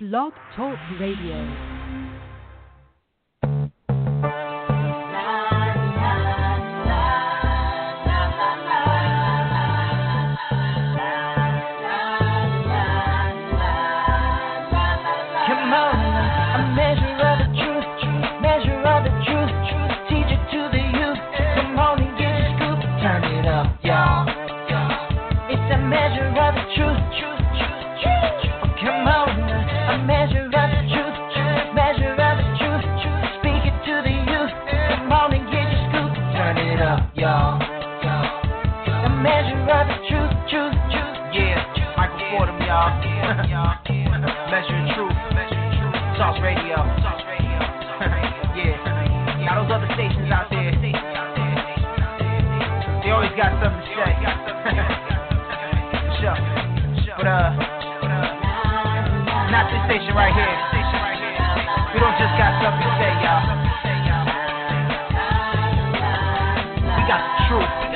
Blog Talk Radio. Radio. yeah. Now those other stations out there, they always got something to say. Sure. But uh, not this station right here. We don't just got something to say, y'all. We got the truth.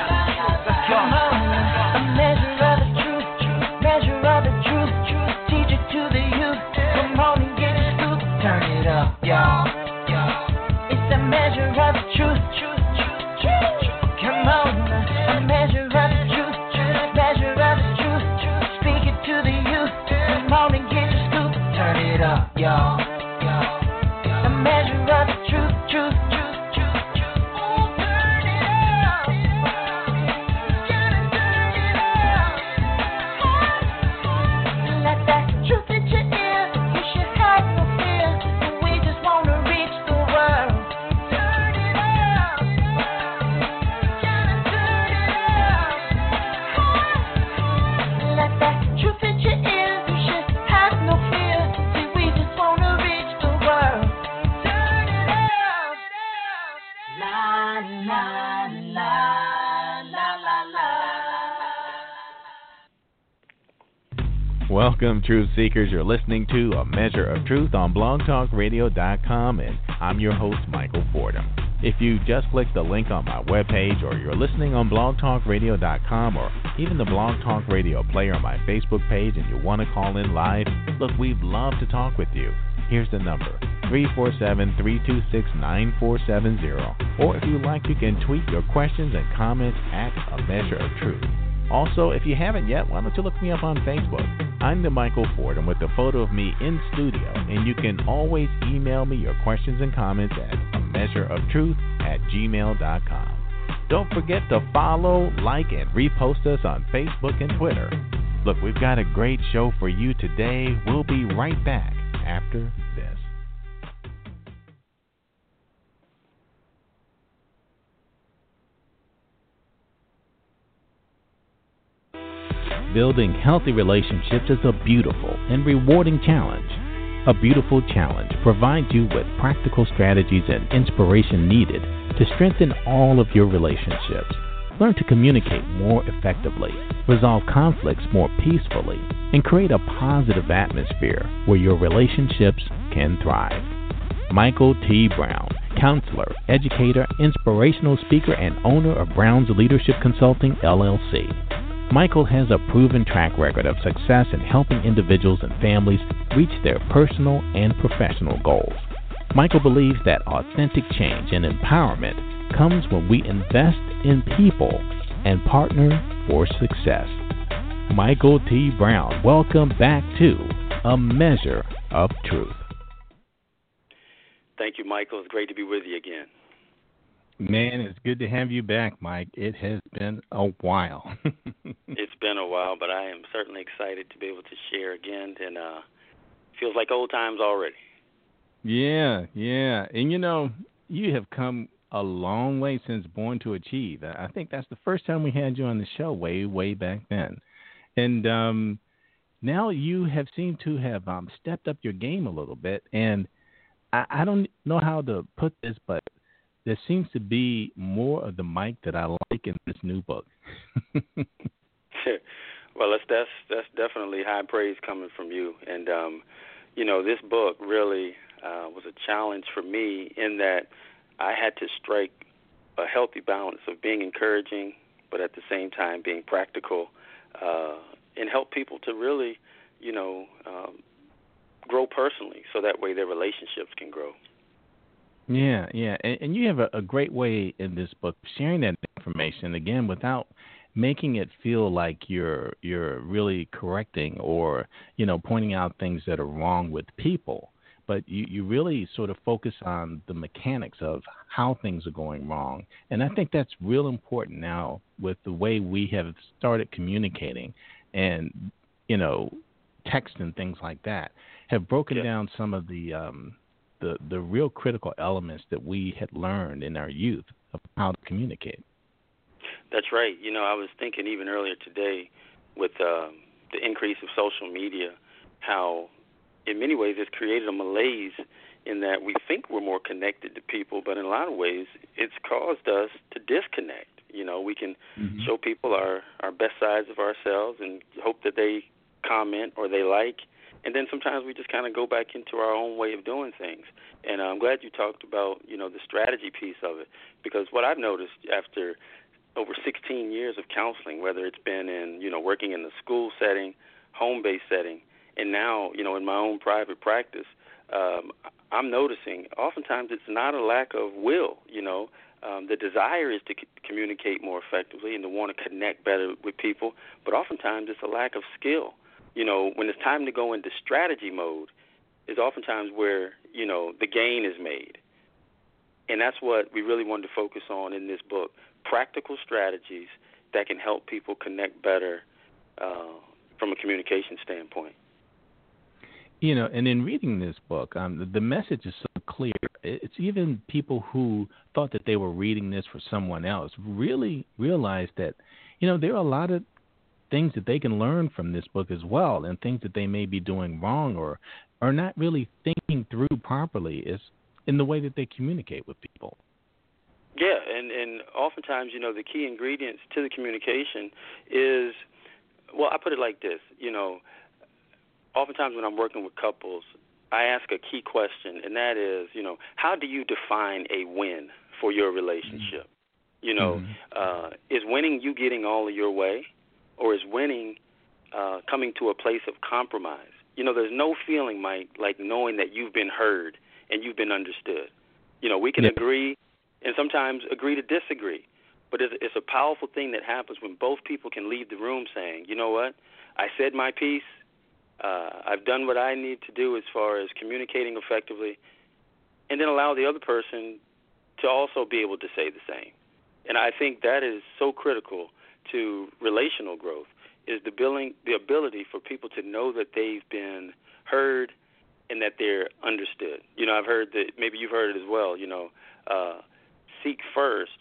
Welcome, Truth Seekers. You're listening to A Measure of Truth on blogtalkradio.com, and I'm your host, Michael Fordham. If you just clicked the link on my webpage, or you're listening on blogtalkradio.com, or even the Blog Talk Radio player on my Facebook page, and you want to call in live, look, we'd love to talk with you. Here's the number 347 326 9470. Or if you like, you can tweet your questions and comments at A Measure of Truth. Also, if you haven't yet, why don't you look me up on Facebook? I'm the Michael Ford, and with a photo of me in studio, and you can always email me your questions and comments at a measure of truth at gmail.com. Don't forget to follow, like, and repost us on Facebook and Twitter. Look, we've got a great show for you today. We'll be right back after Building healthy relationships is a beautiful and rewarding challenge. A beautiful challenge provides you with practical strategies and inspiration needed to strengthen all of your relationships. Learn to communicate more effectively, resolve conflicts more peacefully, and create a positive atmosphere where your relationships can thrive. Michael T. Brown, counselor, educator, inspirational speaker, and owner of Brown's Leadership Consulting, LLC. Michael has a proven track record of success in helping individuals and families reach their personal and professional goals. Michael believes that authentic change and empowerment comes when we invest in people and partner for success. Michael T. Brown, welcome back to A Measure of Truth. Thank you, Michael. It's great to be with you again. Man, it's good to have you back, Mike. It has been a while. it's been a while, but I am certainly excited to be able to share again, and uh, feels like old times already. Yeah, yeah, and you know, you have come a long way since Born to Achieve. I think that's the first time we had you on the show, way, way back then, and um, now you have seemed to have um, stepped up your game a little bit, and I, I don't know how to put this, but there seems to be more of the Mike that I like in this new book. well, that's that's that's definitely high praise coming from you, and um, you know this book really uh, was a challenge for me in that I had to strike a healthy balance of being encouraging, but at the same time being practical, uh, and help people to really, you know, um, grow personally, so that way their relationships can grow. Yeah, yeah, and, and you have a, a great way in this book sharing that information again without making it feel like you're you're really correcting or you know pointing out things that are wrong with people but you, you really sort of focus on the mechanics of how things are going wrong. And I think that's real important now with the way we have started communicating and, you know, text and things like that have broken yeah. down some of the, um, the, the real critical elements that we had learned in our youth of how to communicate. That's right. You know, I was thinking even earlier today with um, the increase of social media, how in many ways it's created a malaise in that we think we're more connected to people, but in a lot of ways it's caused us to disconnect. You know, we can mm-hmm. show people our our best sides of ourselves and hope that they comment or they like, and then sometimes we just kind of go back into our own way of doing things. And I'm glad you talked about you know the strategy piece of it because what I've noticed after over 16 years of counseling, whether it's been in you know working in the school setting, home-based setting and now you know in my own private practice um i'm noticing oftentimes it's not a lack of will you know um the desire is to c- communicate more effectively and to want to connect better with people but oftentimes it's a lack of skill you know when it's time to go into strategy mode is oftentimes where you know the gain is made and that's what we really wanted to focus on in this book practical strategies that can help people connect better uh, from a communication standpoint you know, and in reading this book, um, the, the message is so clear. It's even people who thought that they were reading this for someone else really realized that, you know, there are a lot of things that they can learn from this book as well, and things that they may be doing wrong or are not really thinking through properly is in the way that they communicate with people. Yeah, and and oftentimes, you know, the key ingredients to the communication is, well, I put it like this, you know oftentimes when I'm working with couples, I ask a key question, and that is, you know, how do you define a win for your relationship? Mm-hmm. You know, mm-hmm. uh, is winning you getting all of your way, or is winning uh, coming to a place of compromise? You know, there's no feeling, Mike, like knowing that you've been heard and you've been understood. You know, we can agree and sometimes agree to disagree, but it's, it's a powerful thing that happens when both people can leave the room saying, you know what, I said my piece uh, I've done what I need to do as far as communicating effectively, and then allow the other person to also be able to say the same. And I think that is so critical to relational growth is the billing, the ability for people to know that they've been heard and that they're understood. You know, I've heard that maybe you've heard it as well. You know, uh, seek first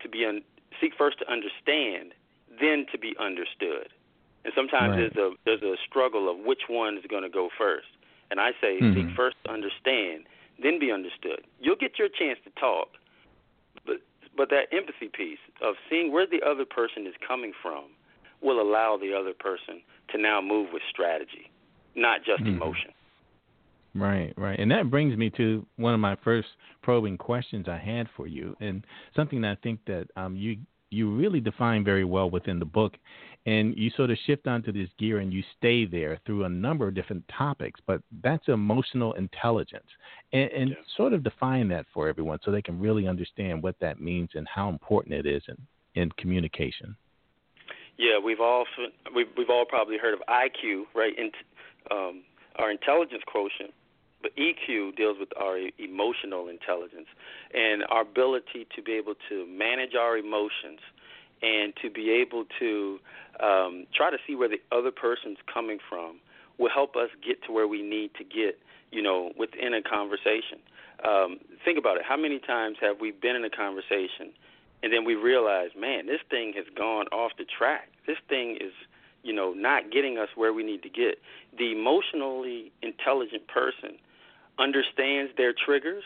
to be un- seek first to understand, then to be understood. And sometimes right. there's a there's a struggle of which one is going to go first. And I say mm-hmm. seek first to understand, then be understood. You'll get your chance to talk, but but that empathy piece of seeing where the other person is coming from will allow the other person to now move with strategy, not just mm-hmm. emotion. Right, right. And that brings me to one of my first probing questions I had for you, and something that I think that um, you you really define very well within the book and you sort of shift onto this gear and you stay there through a number of different topics but that's emotional intelligence. And, and yeah. sort of define that for everyone so they can really understand what that means and how important it is in, in communication. Yeah we've all we've, we've all probably heard of iq right? In, um, our intelligence quotient. But EQ deals with our emotional intelligence and our ability to be able to manage our emotions and to be able to um, try to see where the other person's coming from will help us get to where we need to get, you know, within a conversation. Um, think about it. How many times have we been in a conversation and then we realize, man, this thing has gone off the track. This thing is, you know, not getting us where we need to get. The emotionally intelligent person understands their triggers,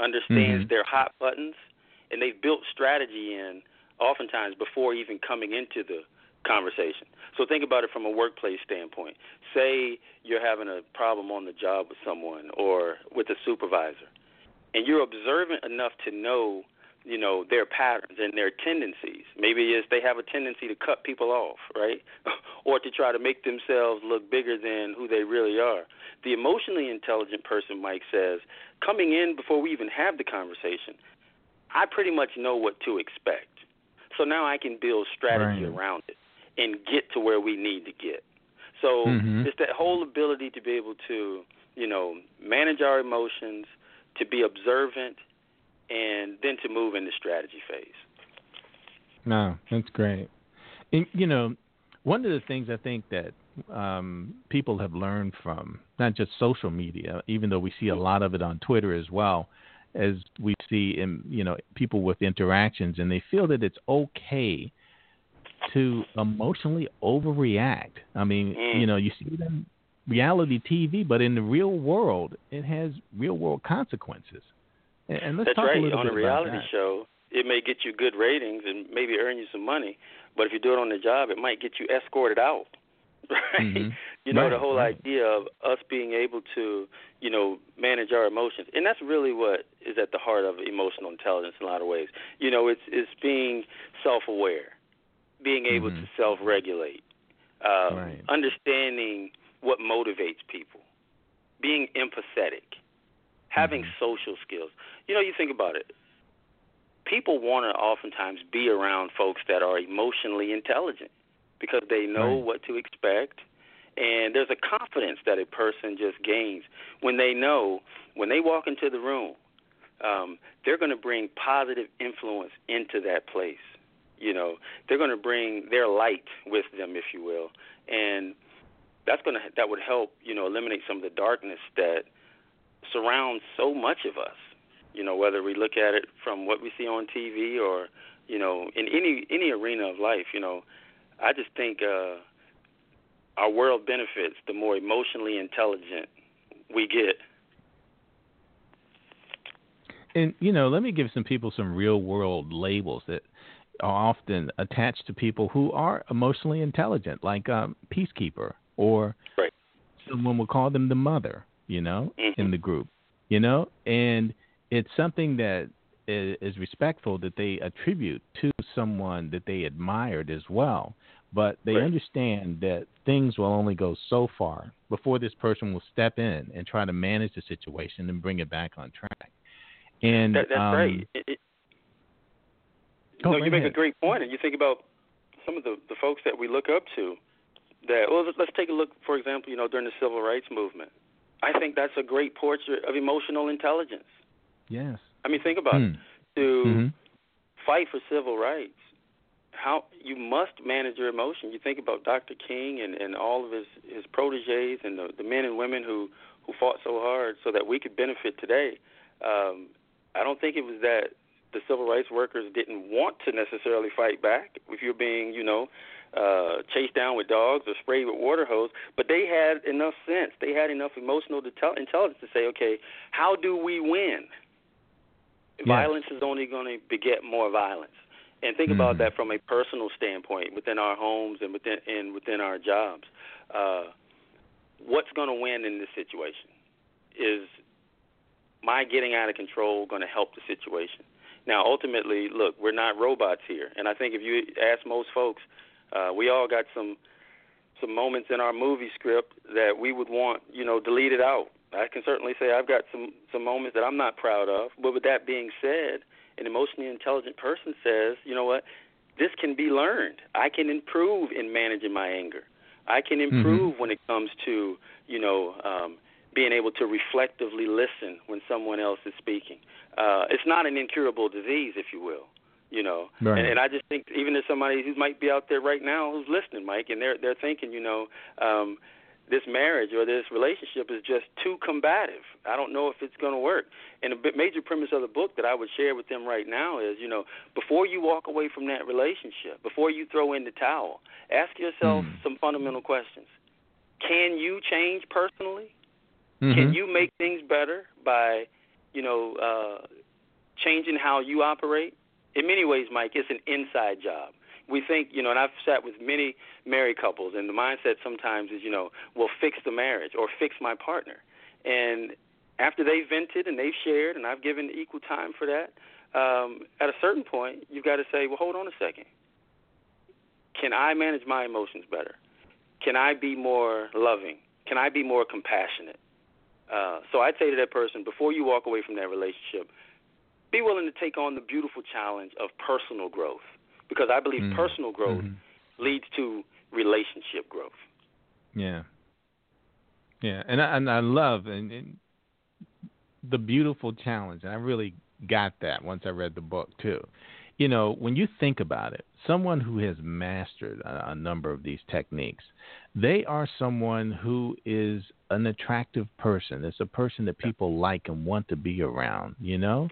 understands mm-hmm. their hot buttons, and they've built strategy in oftentimes before even coming into the conversation. So think about it from a workplace standpoint. Say you're having a problem on the job with someone or with a supervisor, and you're observant enough to know you know their patterns and their tendencies. Maybe it's they have a tendency to cut people off, right, or to try to make themselves look bigger than who they really are. The emotionally intelligent person, Mike says, coming in before we even have the conversation, I pretty much know what to expect. So now I can build strategy Right. around it and get to where we need to get. So Mhm. it's that whole ability to be able to, you know, manage our emotions, to be observant, and then to move into strategy phase. No, that's great. And, you know, one of the things I think that um, people have learned from not just social media, even though we see a lot of it on Twitter as well, as we see in you know people with interactions, and they feel that it's okay to emotionally overreact. I mean, Mm. you know, you see it in reality TV, but in the real world, it has real world consequences. And, and let's That's talk right. a little on bit a reality about that. show, it may get you good ratings and maybe earn you some money, but if you do it on the job, it might get you escorted out. Right? Mhm. You know, Right, the whole right. idea of us being able to, you know, manage our emotions. And that's really what is at the heart of emotional intelligence in a lot of ways. You know, it's it's being self aware, being able Mhm. to self regulate, um, Right. understanding what motivates people, being empathetic, having Mhm. social skills. You know, you think about it. People want to oftentimes be around folks that are emotionally intelligent because they know Right. what to expect and there's a confidence that a person just gains when they know when they walk into the room um, they're going to bring positive influence into that place you know. They're going to bring their light with them if you will. And that's going to that would help you know eliminate some of the darkness that surrounds so much of us. You know whether we look at it from what we see on TV or you know in any any arena of life you know. I just think uh our world benefits the more emotionally intelligent we get. And you know, let me give some people some real world labels that are often attached to people who are emotionally intelligent, like um, peacekeeper, or Right. someone will call them the mother, you know, Mhm. in the group, you know, and it's something that is, is respectful that they attribute to someone that they admired as well. But they Right. understand that things will only go so far before this person will step in and try to manage the situation and bring it back on track. And That, that's um, right. It, it, Go no, you make a ahead. great point, and you think about some of the the folks that we look up to. That well, let's, take a look, for example, you know, during the civil rights movement. I think that's a great portrait of emotional intelligence. Yes. I mean, think about it. Hmm. To Mhm. fight for civil rights, how you must manage your emotion. You think about Dr. King and, and all of his, his proteges and the, the men and women who, who fought so hard so that we could benefit today. Um, I don't think it was that the civil rights workers didn't want to necessarily fight back if you're being, you know, uh, chased down with dogs or sprayed with water hose, but they had enough sense. They had enough emotional detel- intelligence to say, okay, how do we win? Violence is only going to beget more violence. And think about Mhm. that from a personal standpoint within our homes and within and within our jobs. Uh, what's going to win in this situation? Is my getting out of control going to help the situation? Now, ultimately, look, we're not robots here, and I think if you ask most folks, uh, we all got some some moments in our movie script that we would want, you know, deleted out. I can certainly say I've got some some moments that I'm not proud of. But with that being said, an emotionally intelligent person says, you know what, this can be learned. I can improve in managing my anger. I can improve when it comes to, you know, um, being able to reflectively listen when someone else is speaking. Uh, it's not an incurable disease, if you will. You know, Right. and, and I just think even if somebody who might be out there right now who's listening, Mike, and they're they're thinking, you know, um, this marriage or this relationship is just too combative. I don't know if it's going to work. And a major premise of the book that I would share with them right now is, you know, before you walk away from that relationship, before you throw in the towel, ask yourself Mm. some fundamental questions. Can you change personally? Mhm. Can you make things better by, you know, uh, changing how you operate? In many ways, Mike, it's an inside job. We think, you know, and I've sat with many married couples, and the mindset sometimes is, you know, well, fix the marriage or fix my partner. And after they've vented and they've shared, and I've given equal time for that, um, at a certain point, you've got to say, well, hold on a second. Can I manage my emotions better? Can I be more loving? Can I be more compassionate? Uh, so I'd say to that person, before you walk away from that relationship, be willing to take on the beautiful challenge of personal growth, because I believe Mm. personal growth Mhm. leads to relationship growth. Yeah. Yeah, and I, and I love and, and the beautiful challenge. And I really got that once I read the book too. You know, when you think about it, someone who has mastered a, a number of these techniques, they are someone who is an attractive person. It's a person that people like and want to be around. You know,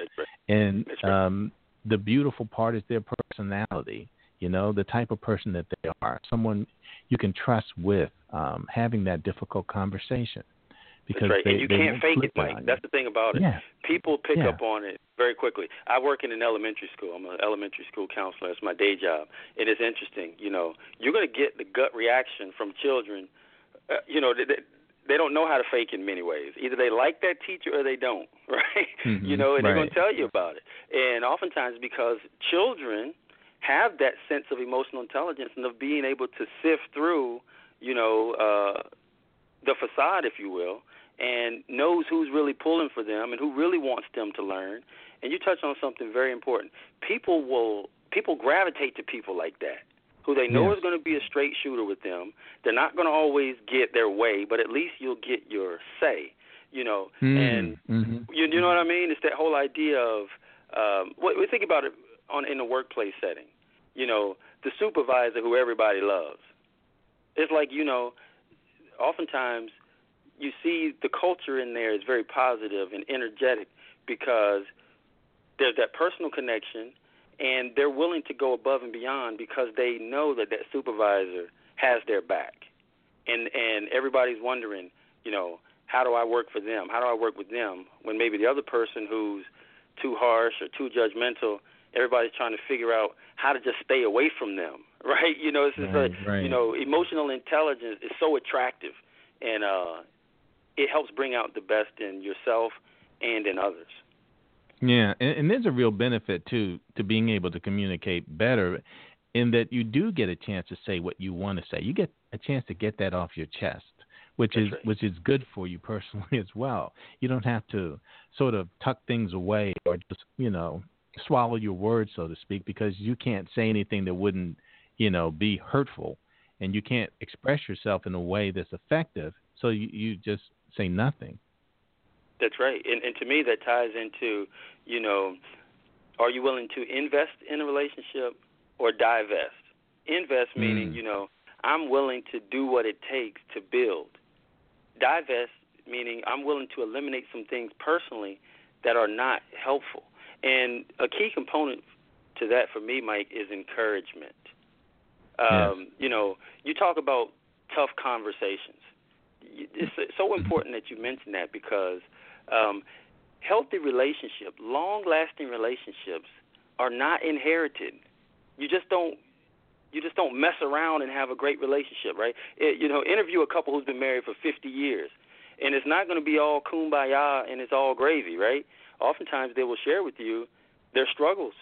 and um, the beautiful part is their personality. You know, the type of person that they are. Someone you can trust with um, having that difficult conversation. Because That's right. they, and you they can't fake it, Mike. That's the thing about it. Yeah. People pick Yeah. up on it very quickly. I work in an elementary school. I'm an elementary school counselor. It's my day job. And it's interesting. You know, you're going to get the gut reaction from children. Uh, you know, they, they, they don't know how to fake in many ways. Either they like that teacher or they don't, right? Mhm. You know, and they're going to tell you about it. And oftentimes because children have that sense of emotional intelligence and of being able to sift through, you know, uh, the facade, if you will, and knows who's really pulling for them and who really wants them to learn. And you touch on something very important. People will people gravitate to people like that, who they know Yes. is going to be a straight shooter with them. They're not going to always get their way, but at least you'll get your say. You know, and mm-hmm. you, you know what I mean? It's that whole idea of um, what we think about it on in a workplace setting. You know, the supervisor who everybody loves. It's like you know, oftentimes you see the culture in there is very positive and energetic because there's that personal connection and they're willing to go above and beyond because they know that that supervisor has their back. And and everybody's wondering you know how do I work for them? How do I work with them when maybe the other person who's too harsh or too judgmental everybody's trying to figure out how to just stay away from them right? You know it's just Right, a, right. you know emotional intelligence is so attractive. And uh it helps bring out the best in yourself and in others Yeah, and, and there's a real benefit too to being able to communicate better, in that you do get a chance to say what you want to say. You get a chance to get that off your chest, which That's is right. which is good for you personally as well. You don't have to sort of tuck things away or just you know swallow your words, so to speak, because you can't say anything that wouldn't you know be hurtful, and you can't express yourself in a way that's effective. So you, you just say nothing. That's right. And and to me that ties into, you know, are you willing to invest in a relationship or divest? Invest meaning, Mm. you know, I'm willing to do what it takes to build. Divest meaning I'm willing to eliminate some things personally that are not helpful. And a key component to that for me, Mike, is encouragement. Um, You know, you talk about tough conversations. It's so important that you mention that because um, healthy relationships, long-lasting relationships, are not inherited. You just don't you just don't mess around and have a great relationship, right? It, you know, interview a couple who's been married for 50 years, and it's not going to be all kumbaya and it's all gravy, right? Oftentimes they will share with you their struggles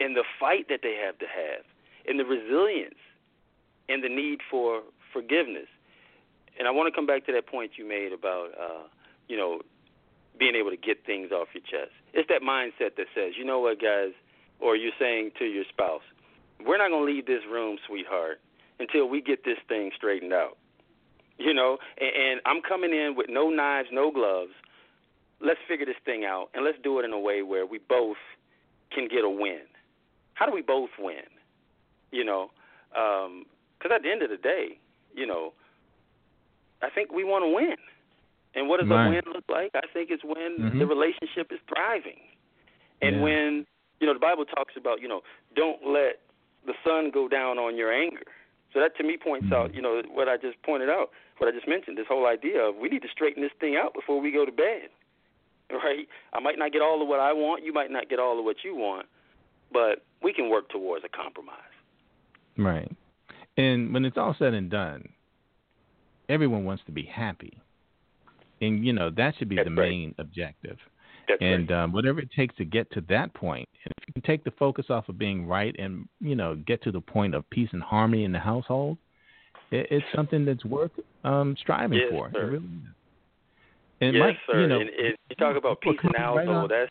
and the fight that they have to have and the resilience and the need for forgiveness. And I want to come back to that point you made about, uh, you know, being able to get things off your chest. It's that mindset that says, you know what, guys, or you're saying to your spouse, we're not going to leave this room, sweetheart, until we get this thing straightened out. You know, and, and I'm coming in with no knives, no gloves. Let's figure this thing out, and let's do it in a way where we both can get a win. How do we both win? You know, because at the end of the day, you know, I think we want to win. And what does Right. a win look like? I think it's when Mhm. the relationship is thriving. And Yeah. when, you know, the Bible talks about, you know, don't let the sun go down on your anger. So that to me points Mhm. out, you know, what I just pointed out, what I just mentioned, this whole idea of we need to straighten this thing out before we go to bed. Right? I might not get all of what I want, you might not get all of what you want, but we can work towards a compromise. Right. And when it's all said and done, everyone wants to be happy. And you know, that should be That's the right. main objective. That's and right. um, whatever it takes to get to that point, and if you can take the focus off of being right and you know get to the point of peace and harmony in the household, it, it's something that's worth um, striving Yes, for. It sir. really is. And yes, Mike, sir. you know, and, and you talk about peace right household. that's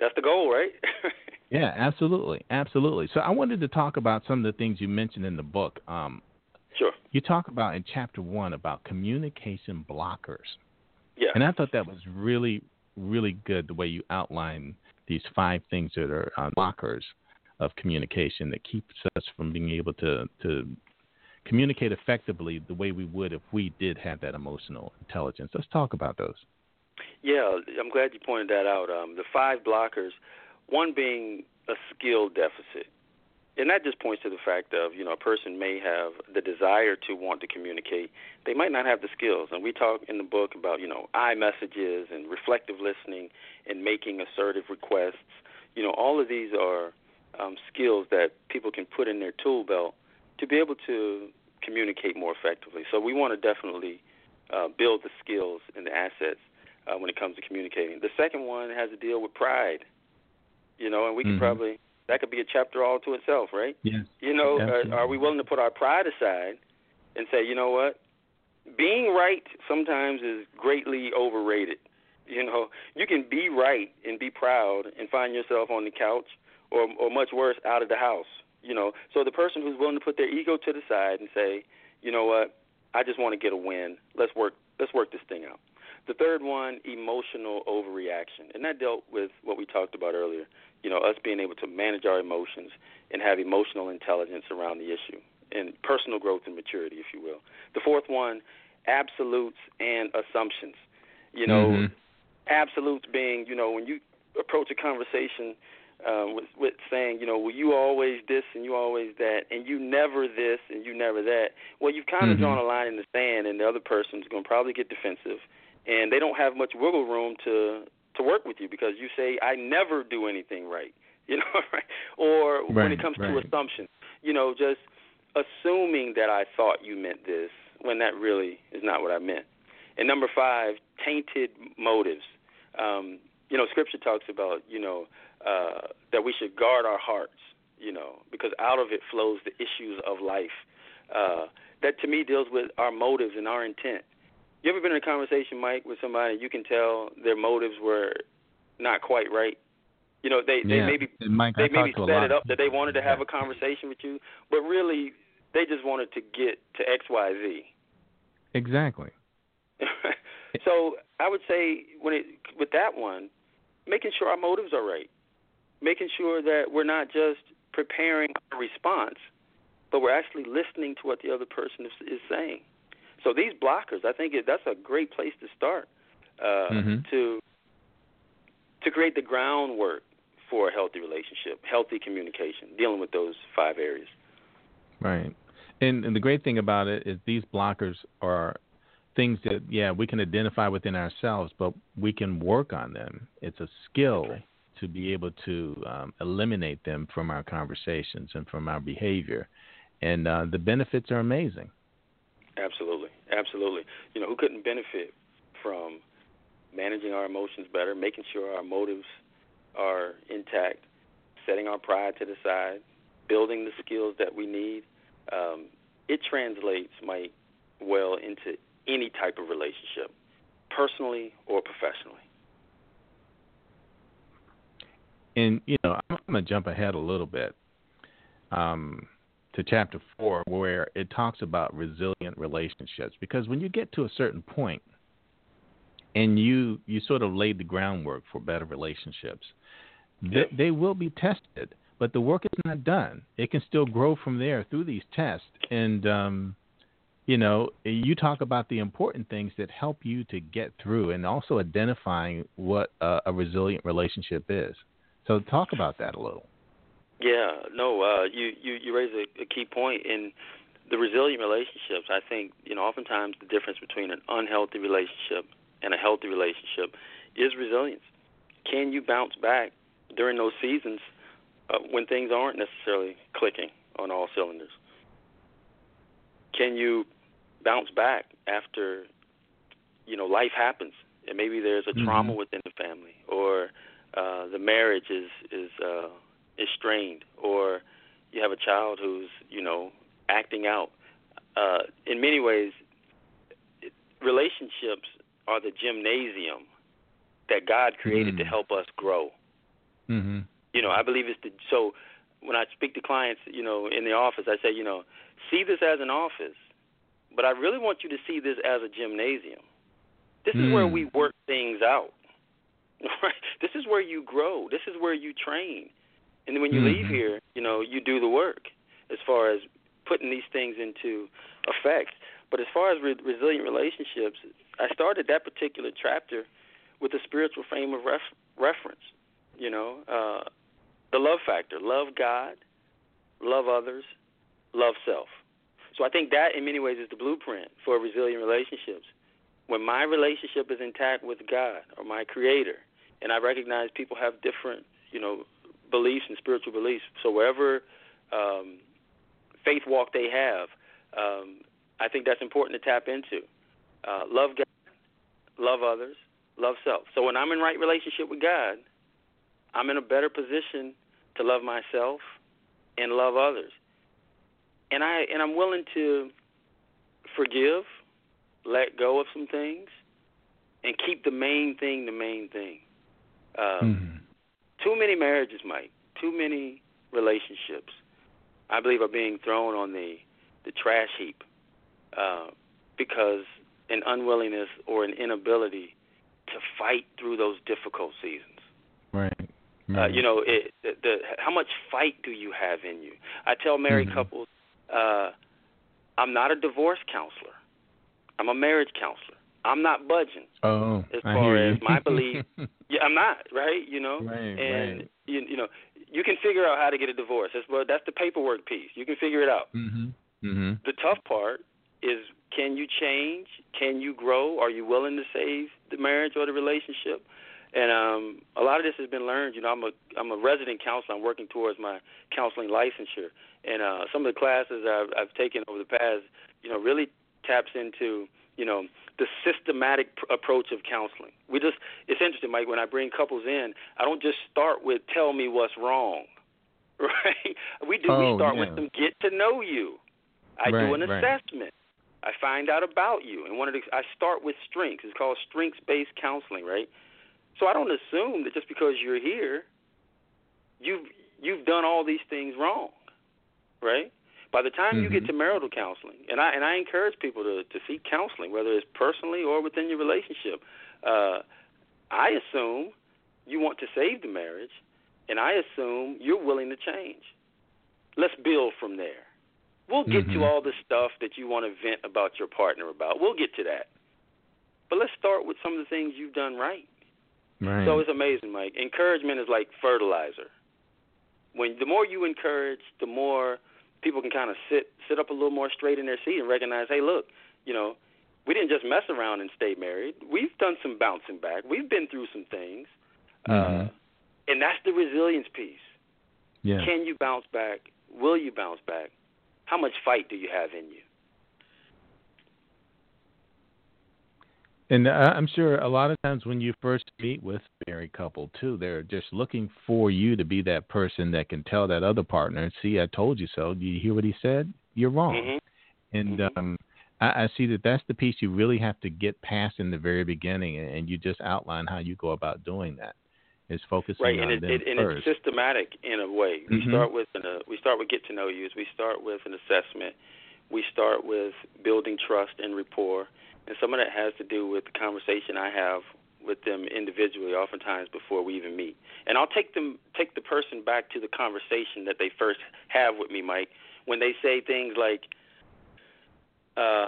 that's the goal, right? Yeah, absolutely, absolutely. So I wanted to talk about some of the things you mentioned in the book. Um, sure. you talk about in chapter one about communication blockers, Yeah. and I thought that was really, really good the way you outline these five things that are uh, blockers of communication that keeps us from being able to to communicate effectively the way we would if we did have that emotional intelligence. Let's talk about those. Yeah, I'm glad you pointed that out. Um, the five blockers, one being a skill deficit. And that just points to the fact of, you know, a person may have the desire to want to communicate. They might not have the skills. And we talk in the book about, you know, I messages and reflective listening and making assertive requests. You know, all of these are um, skills that people can put in their tool belt to be able to communicate more effectively. So we want to definitely uh, build the skills and the assets uh, when it comes to communicating. The second one has to deal with pride. You know, and we could Mhm. probably that could be a chapter all to itself, right? Yes. You know, uh, are we willing to put our pride aside and say, you know what, being right sometimes is greatly overrated. You know, you can be right and be proud and find yourself on the couch, or or much worse, out of the house. You know, so the person who's willing to put their ego to the side and say, you know what, I just want to get a win. Let's work. Let's work this thing out. The third one, emotional overreaction, and that dealt with what we talked about earlier. You know, us being able to manage our emotions and have emotional intelligence around the issue, and personal growth and maturity, if you will. The fourth one, absolutes and assumptions. You know, Mhm. absolutes being, you know, when you approach a conversation um, with, with saying, you know, well, you always this and you always that, and you never this and you never that. Well, you've kind of Mhm. drawn a line in the sand, and the other person's going to probably get defensive, and they don't have much wiggle room to to work with you because you say, I never do anything right, you know, right? Or when it comes to assumptions, you know, just assuming that I thought you meant this when that really is not what I meant. And number five, tainted motives. Um, you know, Scripture talks about, you know, uh, that we should guard our hearts, you know, because out of it flows the issues of life. Uh, that to me deals with our motives and our intent. You ever been in a conversation, Mike, with somebody you can tell their motives were not quite right? You know, they they yeah. maybe Mike, they I maybe talked to a set it up that they wanted to have a conversation with you, but really they just wanted to get to X Y Z. Exactly. so I would say when it with that one, making sure our motives are right, making sure that we're not just preparing a response, but we're actually listening to what the other person is, is saying. So these blockers, I think it, that's a great place to start uh, Mhm. to to create the groundwork for a healthy relationship, healthy communication, dealing with those five areas. Right. And, and the great thing about it is these blockers are things that, yeah, we can identify within ourselves, but we can work on them. It's a skill to be able to um, eliminate them from our conversations and from our behavior. And uh, the benefits are amazing. Absolutely, absolutely. You know, who couldn't benefit from managing our emotions better, making sure our motives are intact, setting our pride to the side, building the skills that we need. Um, it translates, Mike, well into any type of relationship, personally or professionally. And, you know, I'm to jump ahead a little bit um, to chapter four, where it talks about resilient relationships. Because when you get to a certain point, and you you sort of laid the groundwork for better relationships. They, they will be tested, but the work is not done. It can still grow from there through these tests. And um, you know, you talk about the important things that help you to get through, and also identifying what a resilient relationship is. So talk about that a little. Yeah, no, uh, you you you raise a, a key point in the resilient relationships. I think you know oftentimes the difference between an unhealthy relationship and a healthy relationship is resilience. Can you bounce back during those seasons uh, when things aren't necessarily clicking on all cylinders? Can you bounce back after you know life happens and maybe there's a Mhm. trauma within the family, or uh, the marriage is is uh, is strained, or you have a child who's you know acting out. Uh, in many ways, relationships are the gymnasium that God created to Mm. help us grow. Mm-hmm. You know, I believe it's the so when I speak to clients, you know, in the office, I say, you know, see this as an office, but I really want you to see this as a gymnasium. This is where Mm. we work things out. Right? This is where you grow. This is where you train. And then when you leave Mhm. here, you know, you do the work as far as putting these things into effect. But as far as re- resilient relationships, I started that particular chapter with a spiritual frame of ref- reference. You know, uh, the love factor: love God, love others, love self. So I think that, in many ways, is the blueprint for resilient relationships. When my relationship is intact with God or my Creator, and I recognize people have different, you know, beliefs and spiritual beliefs. So wherever um, faith walk they have, um, I think that's important to tap into. Uh, love God, love others, love self. So when I'm in right relationship with God, I'm in a better position to love myself and love others. And I and I'm willing to forgive, let go of some things, and keep the main thing the main thing. Um, Mm-hmm. Too many marriages, Mike. Too many relationships, I believe, are being thrown on the the trash heap uh, because an unwillingness or an inability to fight through those difficult seasons. Right. Uh, you know, it, the, the, how much fight do you have in you? I tell married Mhm. couples, uh, I'm not a divorce counselor. I'm a marriage counselor. I'm not budging. Oh, as far as my belief, Yeah, I'm not right. You know, Right, and right. you, you know, you can figure out how to get a divorce. That's well, that's the paperwork piece. You can figure it out. Mhm. Mhm. The tough part is can you change? Can you grow? Are you willing to save the marriage or the relationship? And um, a lot of this has been learned. You know, I'm a I'm a resident counselor. I'm working towards my counseling licensure, and uh, some of the classes I've, I've taken over the past, you know, really taps into you know the systematic pr- approach of counseling. We just it's interesting, Mike. When I bring couples in, I don't just start with tell me what's wrong, right? We do. Oh, we start yeah. with them get to know you. I do Right, an right. assessment. I find out about you, and one of the I start with strengths. It's called strengths-based counseling, right? So I don't assume that just because you're here, you've you've done all these things wrong, right? By the time you get Mhm. to marital counseling, and I and I encourage people to to seek counseling, whether it's personally or within your relationship. Uh, I assume you want to save the marriage, and I assume you're willing to change. Let's build from there. We'll get Mhm. to all the stuff that you want to vent about your partner about. We'll get to that. But let's start with some of the things you've done right. Right. So it's amazing, Mike. Encouragement is like fertilizer. When the more you encourage, the more people can kind of sit sit up a little more straight in their seat and recognize, hey, look, you know, we didn't just mess around and stay married. We've done some bouncing back. We've been through some things, uh, Mhm. and that's the resilience piece. yeah. Can you bounce back? Will you bounce back? How much fight do you have in you? And uh, I'm sure a lot of times when you first meet with a married couple too, they're just looking for you to be that person that can tell that other partner, "See, I told you so." Do you hear what he said? You're wrong. Mhm. And Mhm. um, I, I see that that's the piece you really have to get past in the very beginning, and, and you just outline how you go about doing that. Is focusing right, on and it, it and it's systematic in a way. We Mhm. start with an, uh, we start with get to know yous. We start with an assessment. We start with building trust and rapport, and some of that has to do with the conversation I have with them individually, oftentimes before we even meet. And I'll take them take the person back to the conversation that they first have with me, Mike, when they say things like, uh,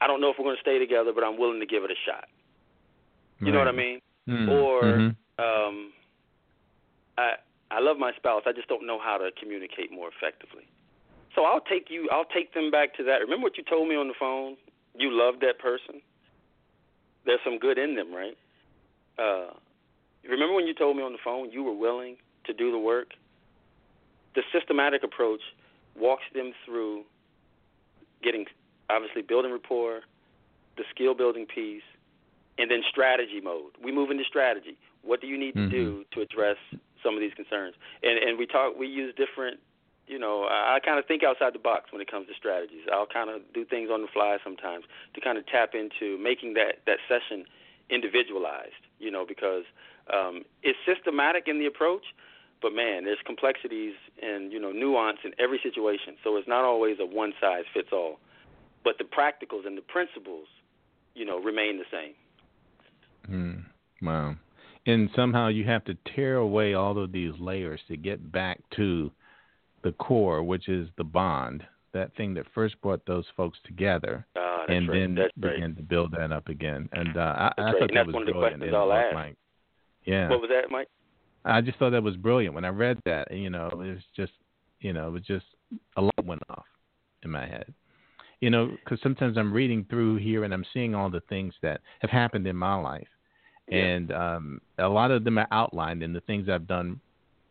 "I don't know if we're going to stay together, but I'm willing to give it a shot." You know what I mean? Mm, or mhm. um, I I love my spouse. I just don't know how to communicate more effectively. So I'll take you. I'll take them back to that. Remember what you told me on the phone? You love that person. There's some good in them, right? Uh, remember when you told me on the phone you were willing to do the work? The systematic approach walks them through getting, obviously, building rapport, the skill building piece, and then strategy mode. We move into strategy. What do you need mm-hmm. to do to address some of these concerns? And and we talk. We use different. You know, I, I kind of think outside the box when it comes to strategies. I'll kind of do things on the fly sometimes to kind of tap into making that that session individualized. You know, because um, it's systematic in the approach, but man, there's complexities and you know nuance in every situation. So it's not always a one size fits all, but the practicals and the principles, you know, remain the same. Mm, wow. And somehow you have to tear away all of these layers to get back to the core, which is the bond, that thing that first brought those folks together, uh, and right. then that's begin right. to build that up again. And uh, I, I thought that that's was one of the brilliant. questions I'll ask. Mike. Yeah. What was that, Mike? I just thought that was brilliant when I read that. You know, it was just, you know, it was just a lot went off in my head. You know, because sometimes I'm reading through here and I'm seeing all the things that have happened in my life, Yeah. and um, a lot of them are outlined in the things I've done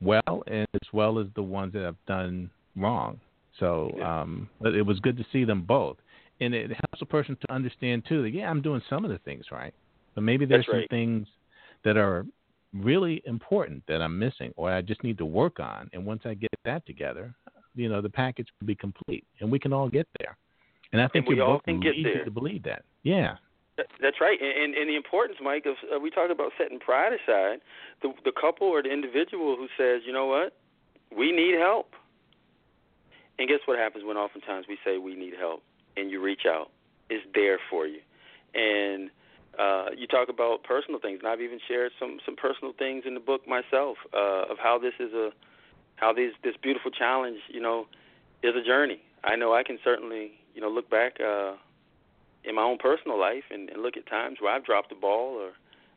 well, and as well as the ones that I've done wrong. So, um, but it was good to see them both, and it helps a person to understand too that yeah, I'm doing some of the things right, but maybe there's That's right. some things that are really important that I'm missing or I just need to work on. And once I get that together, you know, the package will be complete and we can all get there. And I think we all can get there. to believe that. Yeah. That- That's right, and, and, and the importance, Mike, of uh, we talked about setting pride aside. The the couple or the individual who says, you know what, we need help. And guess what happens when oftentimes we say we need help, and you reach out, it's there for you. And uh, you talk about personal things, and I've even shared some some personal things in the book myself uh, of how this is a how this this beautiful challenge, you know, is a journey. I know I can certainly, you know, look back. Uh, in my own personal life and, and look at times where I've dropped the ball or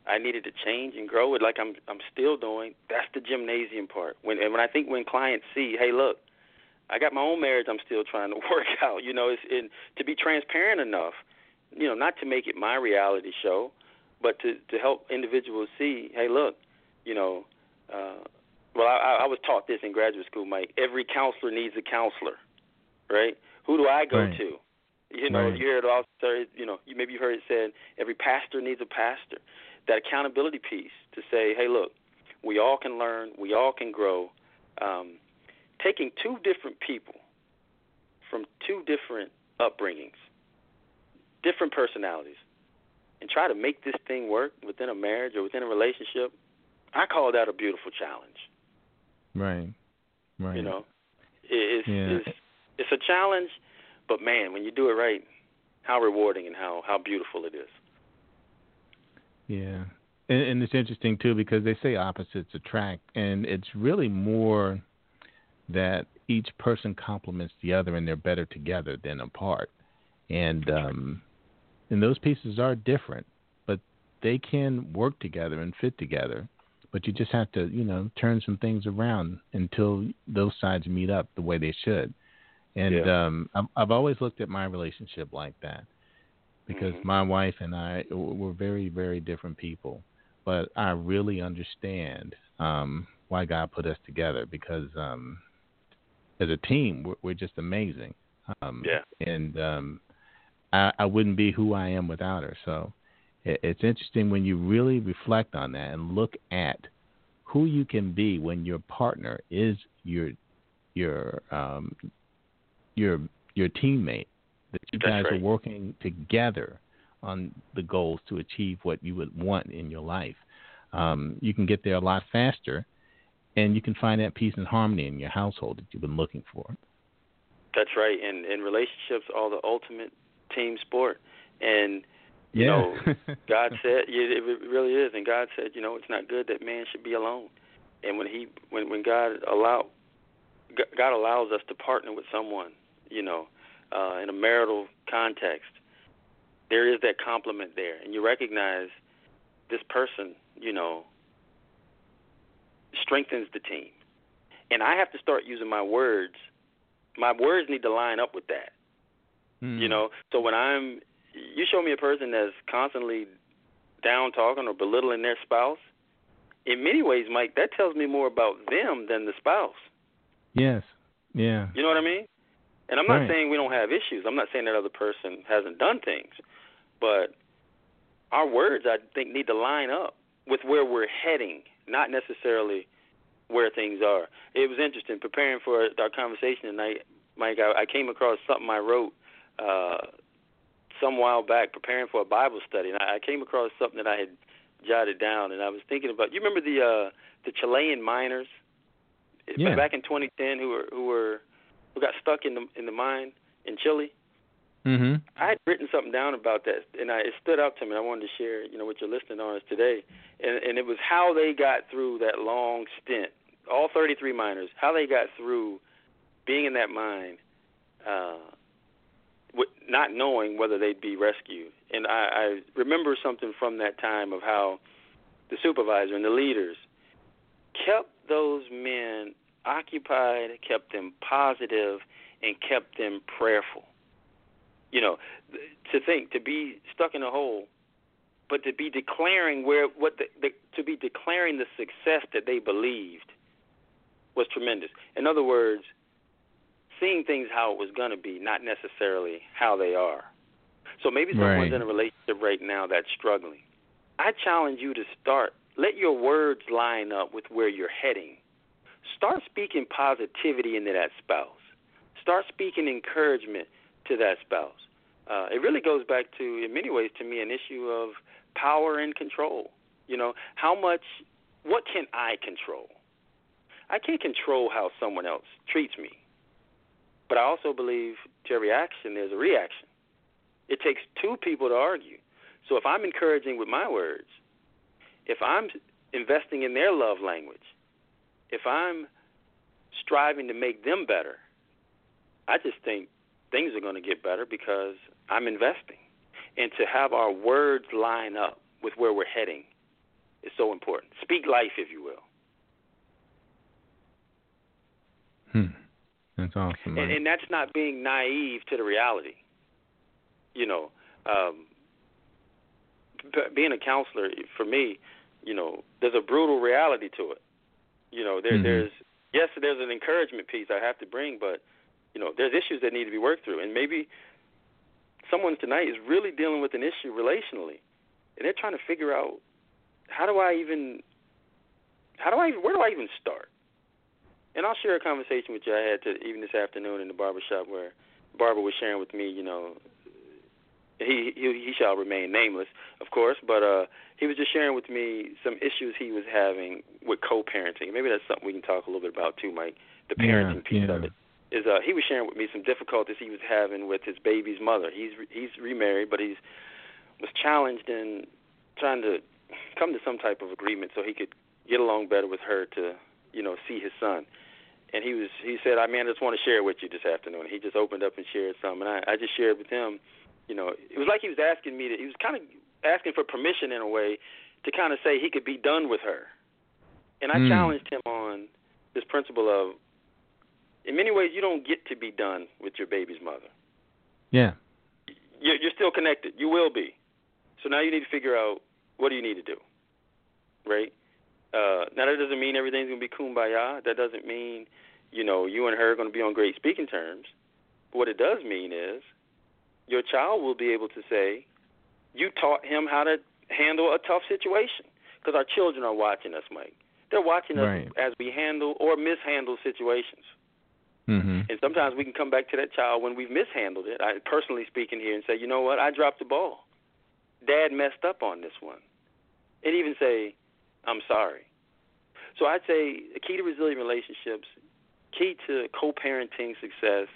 I needed to change and grow it like I'm I'm still doing. That's the gymnasium part. When and when I think when clients see, hey, look, I got my own marriage I'm still trying to work out. You know, it's in to be transparent enough, you know, not to make it my reality show, but to to help individuals see, hey, look, you know, uh, well, I, I was taught this in graduate school, Mike. Every counselor needs a counselor, right? Who do I go Right. to? You know, Right. you hear it also. You know, you maybe you heard it said every pastor needs a pastor. That accountability piece to say, hey, look, we all can learn, we all can grow. Um, taking two different people from two different upbringings, different personalities, and try to make this thing work within a marriage or within a relationship. I call that a beautiful challenge. Right. Right. You know, it's, Yeah. it's it's a challenge, but man, when you do it right, how rewarding and how how beautiful it is. Yeah. And, and it's interesting too because they say opposites attract, and it's really more that each person complements the other and they're better together than apart. And um, and those pieces are different, but they can work together and fit together. But you just have to, you know, turn some things around until those sides meet up the way they should. And Yeah. um, I've, I've always looked at my relationship like that because Mhm. my wife and I were very, very different people. But I really understand um, why God put us together because um, as a team, we're, we're just amazing. Um, Yeah. And um, I, I wouldn't be who I am without her. So it, it's interesting when you really reflect on that and look at who you can be when your partner is your your um, your your teammate that you That's guys right. are working together on the goals to achieve what you would want in your life. Um, you can get there a lot faster, and you can find that peace and harmony in your household that you've been looking for. That's right. And and relationships all the ultimate team sport. And you Yeah. know, God said it really is. And God said, you know, it's not good that man should be alone. And when he when when God allow God allows us to partner with someone, you know, uh, in a marital context, there is that complement there, and you recognize this person, you know, strengthens the team. And I have to start using my words. My words need to line up with that. Hmm. You know, so when I'm, you show me a person that's constantly down talking or belittling their spouse. In many ways, Mike, that tells me more about them than the spouse. Yes. Yeah. You know what I mean? And I'm not Right. saying we don't have issues. I'm not saying that other person hasn't done things, but our words, I think, need to line up with where we're heading, not necessarily where things are. It was interesting preparing for our conversation tonight, Mike. I, I came across something I wrote uh, some while back preparing for a Bible study, and I, I came across something that I had jotted down, and I was thinking about. You remember the uh, the Chilean miners yeah. back in 2010 who were who were who got stuck in the in the mine in Chile? Mhm. I had written something down about that, and I, it stood out to me. I wanted to share, you know, what you're listening on us today, and, and it was how they got through that long stint. All 33 miners, how they got through being in that mine, uh, with not knowing whether they'd be rescued. And I, I remember something from that time of how the supervisor and the leaders kept those men occupied, kept them positive, and kept them prayerful you know, to think to be stuck in a hole, but to be declaring where what the, the to be declaring the success that they believed was tremendous. In other words, seeing things how it was going to be, not necessarily how they are. So maybe someone's Right. in a relationship right now that's struggling. I challenge you to start. Let your words line up with where you're heading. Start speaking positivity into that spouse. Start speaking encouragement to that spouse. Uh, it really goes back to, in many ways, to me, an issue of power and control. You know, how much, what can I control? I can't control how someone else treats me. But I also believe to every action, there's a reaction. It takes two people to argue. So if I'm encouraging with my words, if I'm investing in their love language, if I'm striving to make them better, I just think things are going to get better because I'm investing. And to have our words line up with where we're heading is so important. Speak life, if you will. Hmm. That's awesome. And, and that's not being naive to the reality. You know, um, being a counselor, for me, you know, there's a brutal reality to it. You know, there, Mhm. there's, yes, there's an encouragement piece I have to bring, but, you know, there's issues that need to be worked through. And maybe someone tonight is really dealing with an issue relationally, and they're trying to figure out how do I even, how do I, even, where do I even start? And I'll share a conversation with you I had to, even this afternoon in the barber shop where Barbara was sharing with me, you know, he he, he shall remain nameless, of course, but uh, he was just sharing with me some issues he was having with co-parenting. Maybe that's something we can talk a little bit about too, Mike. The Yeah, parenting piece yeah. of it is uh, he was sharing with me some difficulties he was having with his baby's mother. He's he's remarried, but he's was challenged in trying to come to some type of agreement so he could get along better with her to you know see his son. And he was he said, I man, I just want to share it with you this afternoon. He just opened up and shared some, and I, I just shared with him. You know, it was like he was asking me to. He was kind of asking for permission in a way to kind of say he could be done with her. And I Mm. challenged him on this principle of, in many ways, you don't get to be done with your baby's mother. yeah. You're, you're still connected. You will be. So now you need to figure out what do you need to do, right? Uh, now that doesn't mean everything's gonna be kumbaya. That doesn't mean, you know, you and her are gonna be on great speaking terms. But what it does mean is, your child will be able to say, you taught him how to handle a tough situation. Because our children are watching us, Mike. They're watching us Right. as we handle or mishandle situations. Mhm. And sometimes we can come back to that child when we've mishandled it. I personally speaking here and say, you know what, I dropped the ball. Dad messed up on this one. And even say, I'm sorry. So I'd say the key to resilient relationships, key to co parenting success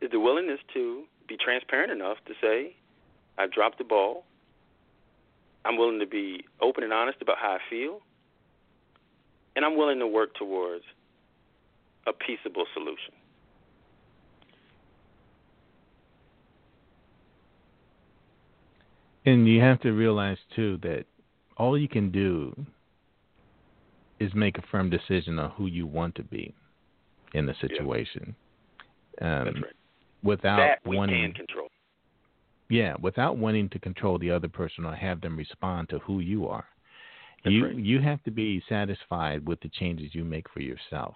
is the willingness to be transparent enough to say, I dropped the ball. I'm willing to be open and honest about how I feel. And I'm willing to work towards a peaceable solution. And you have to realize too that all you can do is make a firm decision on who you want to be in the situation. Um, That's right. Without that we wanting, can control. yeah, without wanting to control the other person or have them respond to who you are. That's you right. you have to be satisfied with the changes you make for yourself.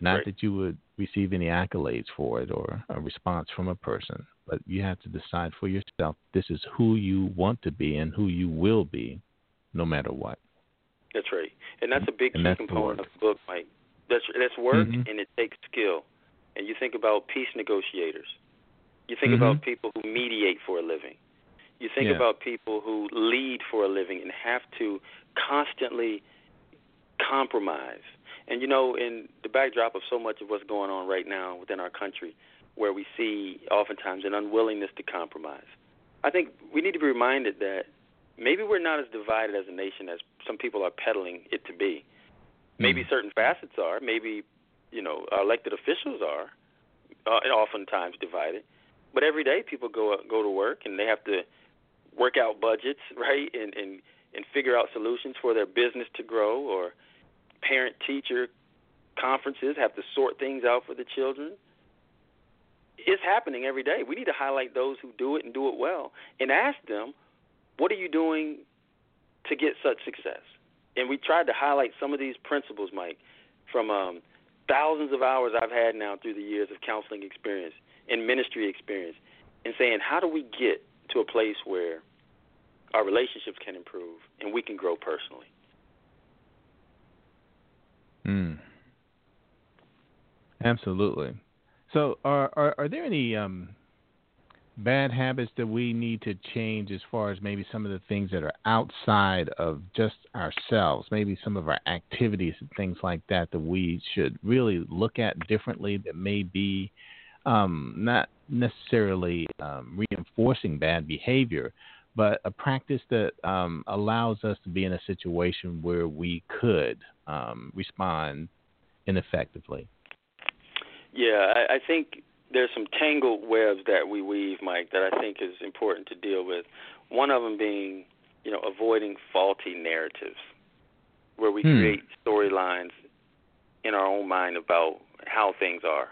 Not right. that you would receive any accolades for it or a response from a person, but you have to decide for yourself this is who you want to be and who you will be, no matter what. That's right, and that's a big and key component of the book, Mike. That's that's work, Mhm. and it takes skill. And you think about peace negotiators. You think Mhm. about people who mediate for a living. You think Yeah. about people who lead for a living and have to constantly compromise. And you know, in the backdrop of so much of what's going on right now within our country, where we see oftentimes an unwillingness to compromise, I think we need to be reminded that maybe we're not as divided as a nation as some people are peddling it to be. Maybe Mhm. certain facets are. Maybe, you know, elected officials are, uh, oftentimes divided. But every day people go go to work and they have to work out budgets, right, and and and figure out solutions for their business to grow, or parent teacher conferences have to sort things out for the children. It's happening every day. We need to highlight those who do it and do it well, and ask them, "What are you doing to get such success?" And we tried to highlight some of these principles, Mike, from um, thousands of hours I've had now through the years of counseling experience and ministry experience, and saying, "How do we get to a place where our relationships can improve and we can grow personally?" Mm. Absolutely. So, are, are are there any um, bad habits that we need to change as far as maybe some of the things that are outside of just ourselves, maybe some of our activities and things like that that we should really look at differently that may be um, not necessarily um, reinforcing bad behavior, but a practice that um, allows us to be in a situation where we could um, respond ineffectively. Yeah, I, I think there's some tangled webs that we weave, Mike, that I think is important to deal with. One of them being, you know, avoiding faulty narratives, where we Hmm. create storylines in our own mind about how things are,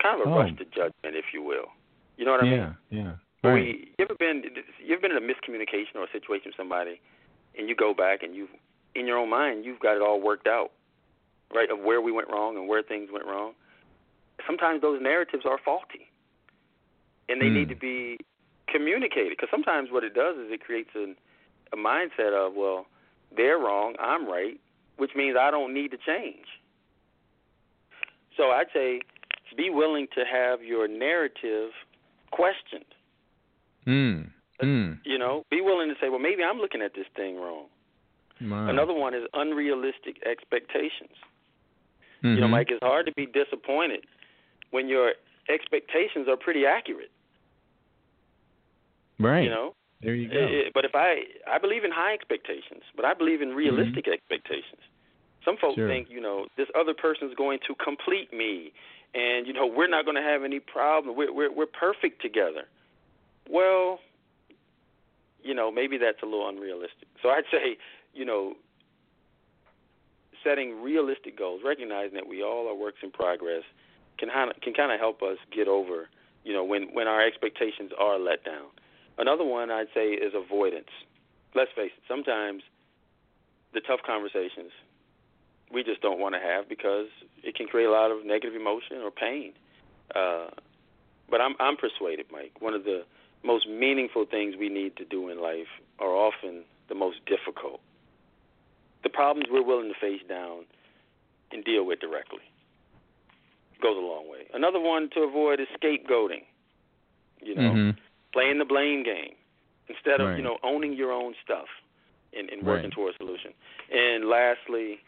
kind of a Oh. rush to judgment, if you will. You know what I mean? yeah, yeah. Right. we, you ever been you ever been in a miscommunication or a situation with somebody, and you go back and you, in your own mind, you've got it all worked out, right? Of where we went wrong and where things went wrong. Sometimes those narratives are faulty, and they Hmm. need to be communicated. Because sometimes what it does is it creates an, a mindset of, well, they're wrong, I'm right, which means I don't need to change. So I'd say be willing to have your narrative questioned. Mm. Mm. You know, be willing to say, well, maybe I'm looking at this thing wrong. Wow. Another one is unrealistic expectations. You know, Mhm. Mike, it's hard to be disappointed when your expectations are pretty accurate. Right. You know, there you go. Eh, eh, but if I I believe in high expectations, but I believe in realistic expectations. Some folks Sure. think, you know, this other person's going to complete me, and you know, we're not going to have any problem. We're we're we're perfect together. Well, you know, maybe that's a little unrealistic. So I'd say, you know, setting realistic goals, recognizing that we all are works in progress, can can kind of help us get over, you know, when when our expectations are let down. Another one I'd say is avoidance. Let's face it, sometimes the tough conversations we just don't want to have because it can create a lot of negative emotion or pain. Uh, but I'm I'm persuaded, Mike. One of the most meaningful things we need to do in life are often the most difficult. The problems we're willing to face down and deal with directly goes a long way. Another one to avoid is scapegoating. You know, Mhm. playing the blame game instead of Right. you know owning your own stuff and, and working Right. toward a solution. And lastly,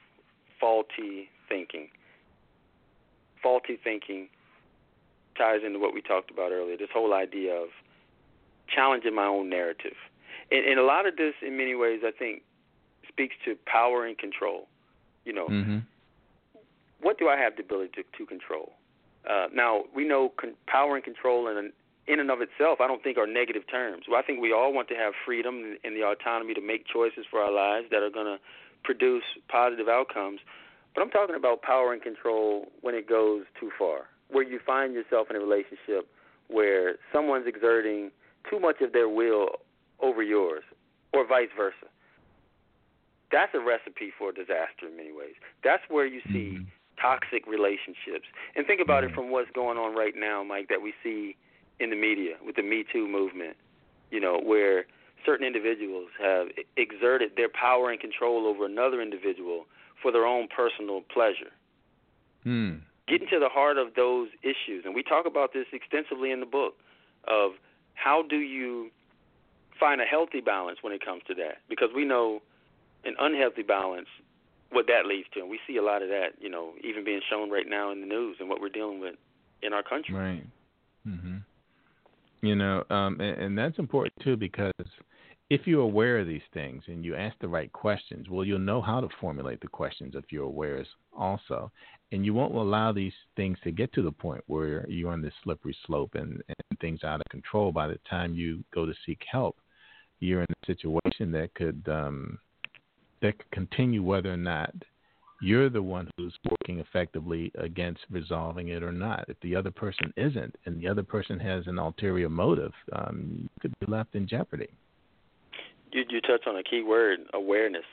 faulty thinking. Faulty thinking ties into what we talked about earlier. This whole idea of challenging my own narrative, and, and a lot of this, in many ways, I think, speaks to power and control. You know, Mhm. What do I have the ability to, to control? Uh, now we know con- power and control in in and of itself, I don't think are negative terms. Well, I think we all want to have freedom and, and the autonomy to make choices for our lives that are going to produce positive outcomes. But I'm talking about power and control when it goes too far, where you find yourself in a relationship where someone's exerting too much of their will over yours, or vice versa. That's a recipe for disaster in many ways. That's where you see Mhm. Toxic relationships. And think about it Mhm. from what's going on right now, Mike, that we see in the media with the Me Too movement, you know, where certain individuals have exerted their power and control over another individual for their own personal pleasure. Hmm. Getting to the heart of those issues, and we talk about this extensively in the book of how do you find a healthy balance when it comes to that? Because we know an unhealthy balance what that leads to, and we see a lot of that, you know, even being shown right now in the news and what we're dealing with in our country. Right. Mhm. You know, um, and, and that's important too because if you're aware of these things and you ask the right questions, well, you'll know how to formulate the questions if you're aware also, and you won't allow these things to get to the point where you're on this slippery slope and, and things out of control. By the time you go to seek help, you're in a situation that could um, that could continue whether or not you're the one who's working effectively against resolving it or not. If the other person isn't, and the other person has an ulterior motive, um, you could be left in jeopardy. You you touch on a key word, awareness.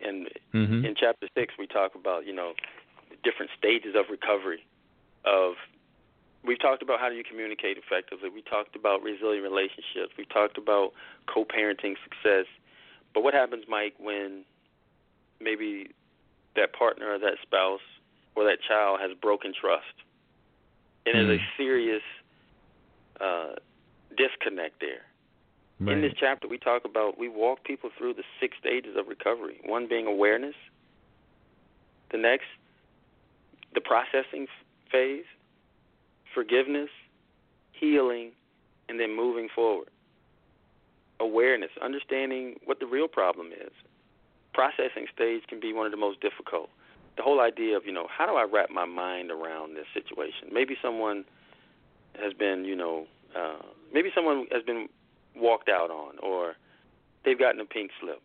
And mm-hmm. in chapter six, we talk about you know different stages of recovery. Of we've talked about how do you communicate effectively. We talked about resilient relationships. We talked about co-parenting success. But what happens, Mike, when maybe that partner or that spouse or that child has broken trust and mm-hmm. there's a serious uh, disconnect there? Right. In this chapter, we talk about we walk people through the six stages of recovery. One being awareness. The next, the processing phase, forgiveness, healing, and then moving forward. Awareness, understanding what the real problem is. Processing stage can be one of the most difficult. The whole idea of, you know, how do I wrap my mind around this situation? Maybe someone has been, you know, uh, maybe someone has been walked out on or they've gotten a pink slip.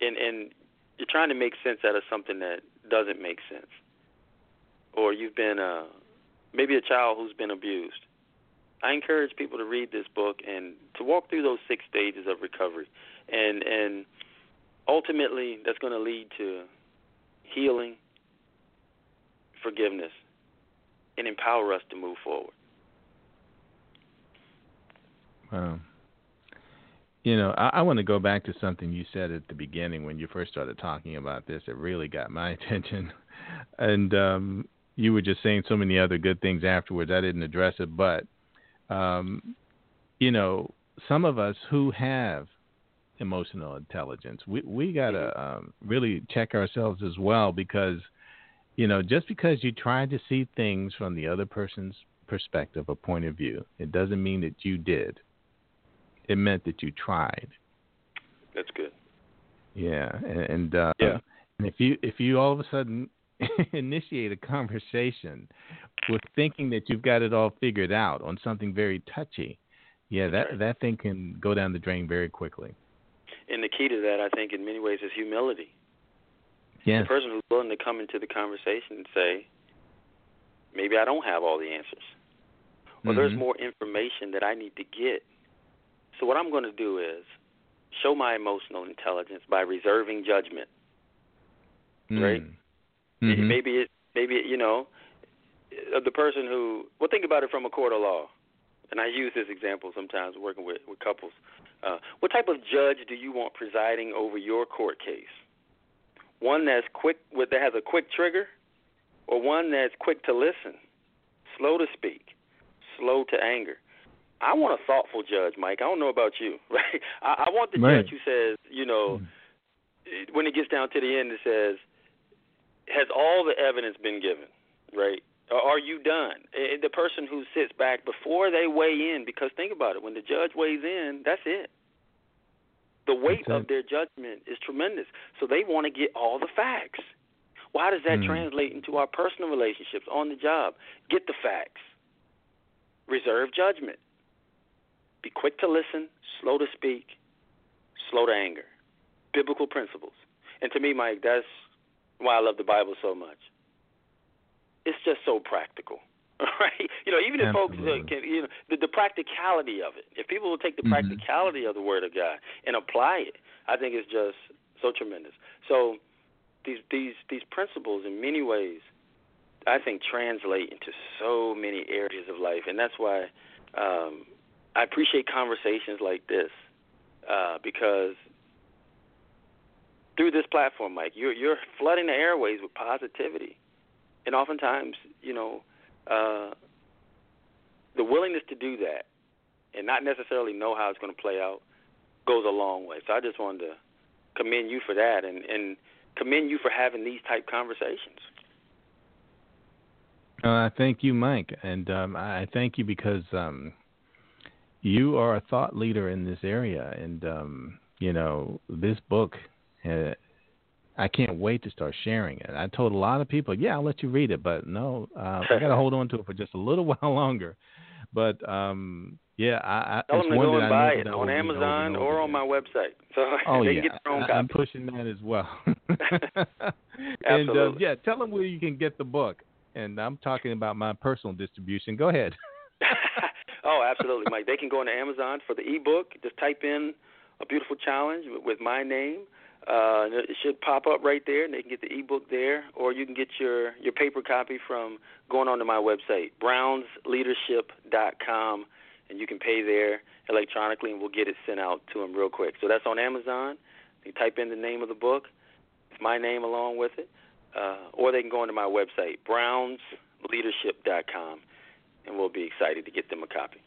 And and you're trying to make sense out of something that doesn't make sense. Or you've been uh maybe a child who's been abused. I encourage people to read this book and to walk through those six stages of recovery. And and ultimately that's going to lead to healing, forgiveness, and empower us to move forward. Wow. You know, I, I want to go back to something you said at the beginning when you first started talking about this. It really got my attention, and um, you were just saying so many other good things afterwards. I didn't address it, but um, you know, some of us who have emotional intelligence, we we gotta Mm-hmm. um, really check ourselves as well because, you know, just because you try to see things from the other person's perspective or point of view, it doesn't mean that you did it meant that you tried. That's good. Yeah, and, and uh, yeah. and if you if you all of a sudden initiate a conversation with thinking that you've got it all figured out on something very touchy, yeah, that that thing can go down the drain very quickly. And the key to that, I think, in many ways, is humility. Yes. The person who's willing to come into the conversation and say, maybe I don't have all the answers, or mm-hmm. there's more information that I need to get so what I'm going to do is show my emotional intelligence by reserving judgment. mm Right? Mm-hmm. Maybe it maybe it, you know the person who well think about it from a court of law. And I use this example sometimes working with with couples. Uh, what type of judge do you want presiding over your court case? One that's quick with that has a quick trigger or one that's quick to listen, slow to speak, slow to anger. I want a thoughtful judge, Mike. I don't know about you, right? I, I want the right. judge who says, you know, mm. when it gets down to the end, it says, has all the evidence been given, right? Are you done? The person who sits back before they weigh in, because think about it, when the judge weighs in, that's it. The weight of their judgment is tremendous. So they want to get all the facts. Well, how does that mm. translate into our personal relationships on the job? Get the facts. Reserve judgment. Be quick to listen, slow to speak, slow to anger. Biblical principles. And to me, Mike, that's why I love the Bible so much. It's just so practical. Right? You know, even if Absolutely. folks uh, can, you know, the, the practicality of it. If people will take the mm-hmm. practicality of the Word of God and apply it, I think it's just so tremendous. So these these these principles, in many ways, I think translate into so many areas of life, and that's why um, I appreciate conversations like this uh, because through this platform, Mike, you're you're flooding the airways with positivity, and oftentimes, you know, uh, the willingness to do that and not necessarily know how it's going to play out goes a long way. So I just wanted to commend you for that, and and commend you for having these type conversations. Uh, thank you, Mike, and um, I thank you because um, you are a thought leader in this area, and um, you know this book. Uh, I can't wait to start sharing it. I told a lot of people, yeah, I'll let you read it, but no, uh, I got to hold on to it for just a little while longer. But um, yeah, I, I Tell them to one go and buy it on Amazon or on my website. So Oh they yeah, get their own I, I'm pushing that as well. and uh, Absolutely. yeah, tell them where you can get the book. And I'm talking about my personal distribution. Go ahead. oh, absolutely, Mike. They can go on Amazon for the ebook. Just type in a beautiful challenge with my name. Uh, it should pop up right there, and they can get the ebook there, or you can get your your paper copy from going onto my website, brownsleadership.com, and you can pay there electronically, and we'll get it sent out to them real quick. So that's on Amazon. You type in the name of the book, it's my name along with it, uh, or they can go onto my website, brownsleadership.com, and we'll be excited to get them a copy.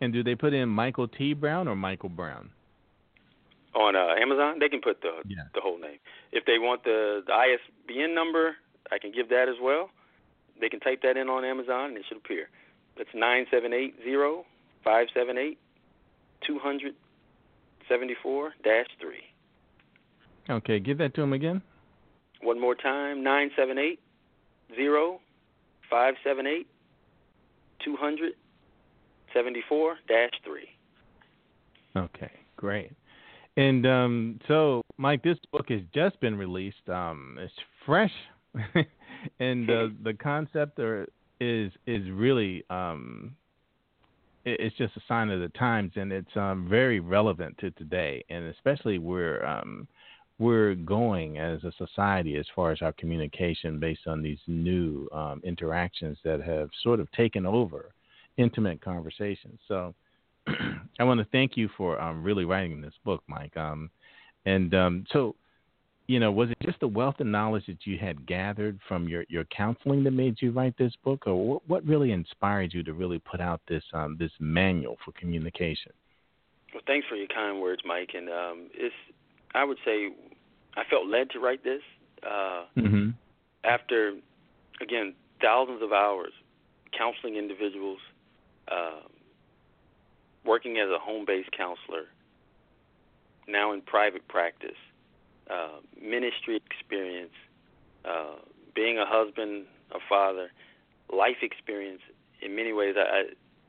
And do they put in Michael T. Brown or Michael Brown? On uh, Amazon, they can put the Yeah. the whole name. If they want the, the ISBN number, I can give that as well. They can type that in on Amazon, and it should appear. It's nine seven eight zero five seven eight two hundred seventy four dash three. Okay, give that to him again. One more time, nine seven eight zero five seven eight two hundred seventy four dash three. Okay, great. And um, so, Mike, this book has just been released. Um, it's fresh, and uh, the concept are, is is really um, it, it's just a sign of the times, and it's um, very relevant to today, and especially where um, we're going as a society as far as our communication based on these new um, interactions that have sort of taken over intimate conversations. So. I want to thank you for um, really writing this book, Mike. Um, and um, so, you know, was it just the wealth of knowledge that you had gathered from your, your counseling that made you write this book, or what, what really inspired you to really put out this um, this manual for communication? Well, thanks for your kind words, Mike. And um, it's I would say I felt led to write this uh, Mm-hmm. after again thousands of hours counseling individuals. Uh, working as a home-based counselor, now in private practice, uh, ministry experience, uh, being a husband, a father, life experience. In many ways, I, I,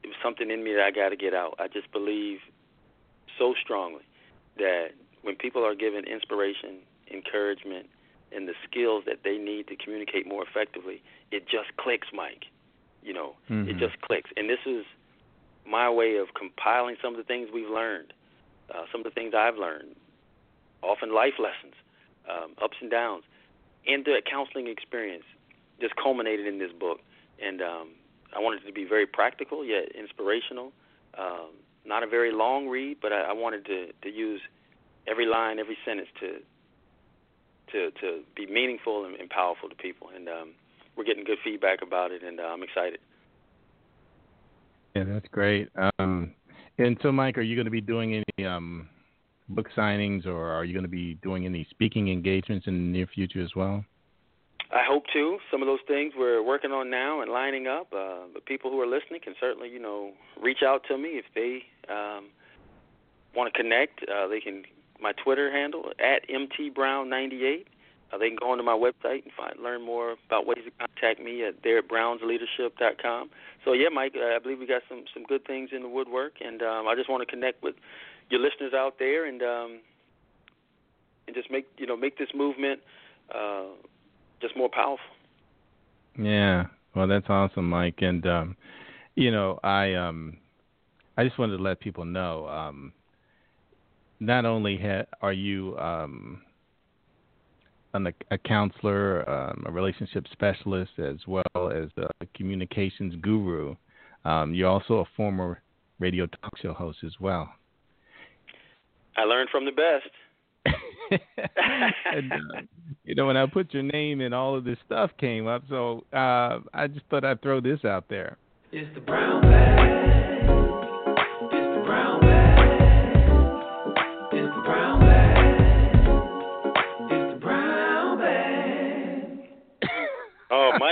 it was something in me that I got to get out. I just believe so strongly that when people are given inspiration, encouragement, and the skills that they need to communicate more effectively, it just clicks, Mike. You know, it Mhm. just clicks. And this is my way of compiling some of the things we've learned, uh, some of the things I've learned, often life lessons, um, ups and downs, and the counseling experience just culminated in this book. And um, I wanted it to be very practical yet inspirational. Um, not a very long read, but I, I wanted to, to use every line, every sentence to to to be meaningful and, and powerful to people. And um, we're getting good feedback about it, and uh, I'm excited. Yeah, that's great. Um, and so, Mike, are you going to be doing any um, book signings, or are you going to be doing any speaking engagements in the near future as well? I hope to. Some of those things we're working on now and lining up. Uh, but people who are listening can certainly, you know, reach out to me if they um, want to connect. Uh, they can my Twitter handle at mtbrown98. Uh, they can go onto my website and find learn more about ways to contact me at there. So yeah, Mike, uh, I believe we got some some good things in the woodwork, and um, I just want to connect with your listeners out there and um, and just make you know make this movement. Uh, just more powerful. Yeah, well, that's awesome, Mike. And um, you know, I um, I just wanted to let people know. Um, not only ha- are you um, an, a counselor, um, a relationship specialist, as well as a communications guru, um, you're also a former radio talk show host as well. I learned from the best. and, uh, you know, when I put your name and all of this stuff came up. So uh, I just thought I'd throw this out there. It's the brown bag.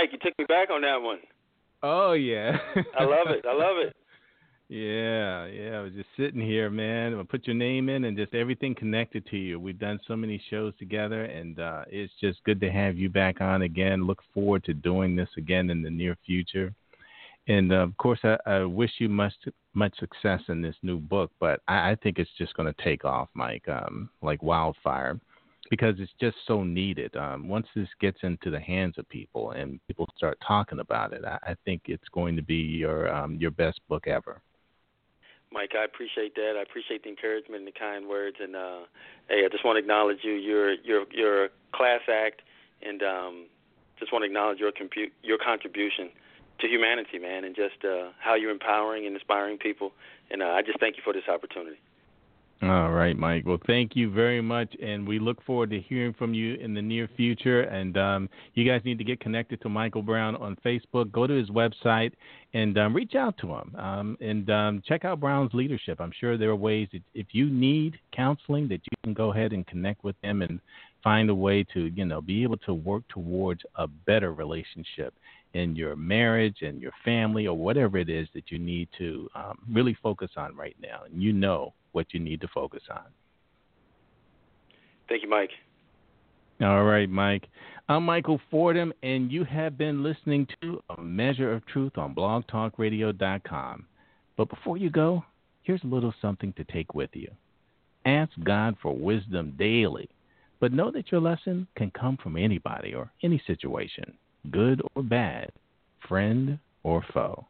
Mike, you took me back on that one. Oh yeah. I love it. I love it. Yeah, yeah. I was just sitting here, man. I put your name in and just everything connected to you. We've done so many shows together, and uh, it's just good to have you back on again. Look forward to doing this again in the near future. And uh, of course, I, I wish you much much success in this new book. But I, I think it's just going to take off, Mike, um, like wildfire, because it's just so needed. Um, once this gets into the hands of people and people start talking about it, I, I think it's going to be your um, your best book ever. Mike, I appreciate that. I appreciate the encouragement and the kind words. And uh, hey, I just want to acknowledge you. You're you're you're a class act, and um, just want to acknowledge your compu- your contribution to humanity, man, and just uh, how you're empowering and inspiring people. And uh, I just thank you for this opportunity. All right, Mike. Well, thank you very much, and we look forward to hearing from you in the near future. And um, you guys need to get connected to Michael Brown on Facebook. Go to his website and um, reach out to him um, and um, check out Brown's leadership. I'm sure there are ways that if you need counseling, that you can go ahead and connect with him and find a way to, you know, be able to work towards a better relationship in your marriage and your family or whatever it is that you need to um, really focus on right now. And you know what you need to focus on. Thank you, Mike. All right, Mike. I'm Michael Fordham, and you have been listening to A Measure of Truth on blogtalkradio.com. But before you go, here's a little something to take with you. Ask God for wisdom daily, but know that your lesson can come from anybody or any situation, good or bad, friend or foe.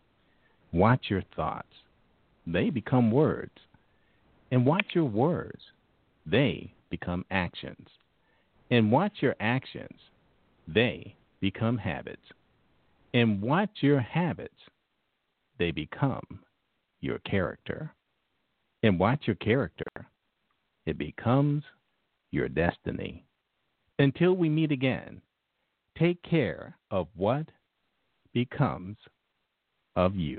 Watch your thoughts, they become words. And watch your words, they become actions. And watch your actions, they become habits. And watch your habits, they become your character. And watch your character, it becomes your destiny. Until we meet again, take care of what becomes of you.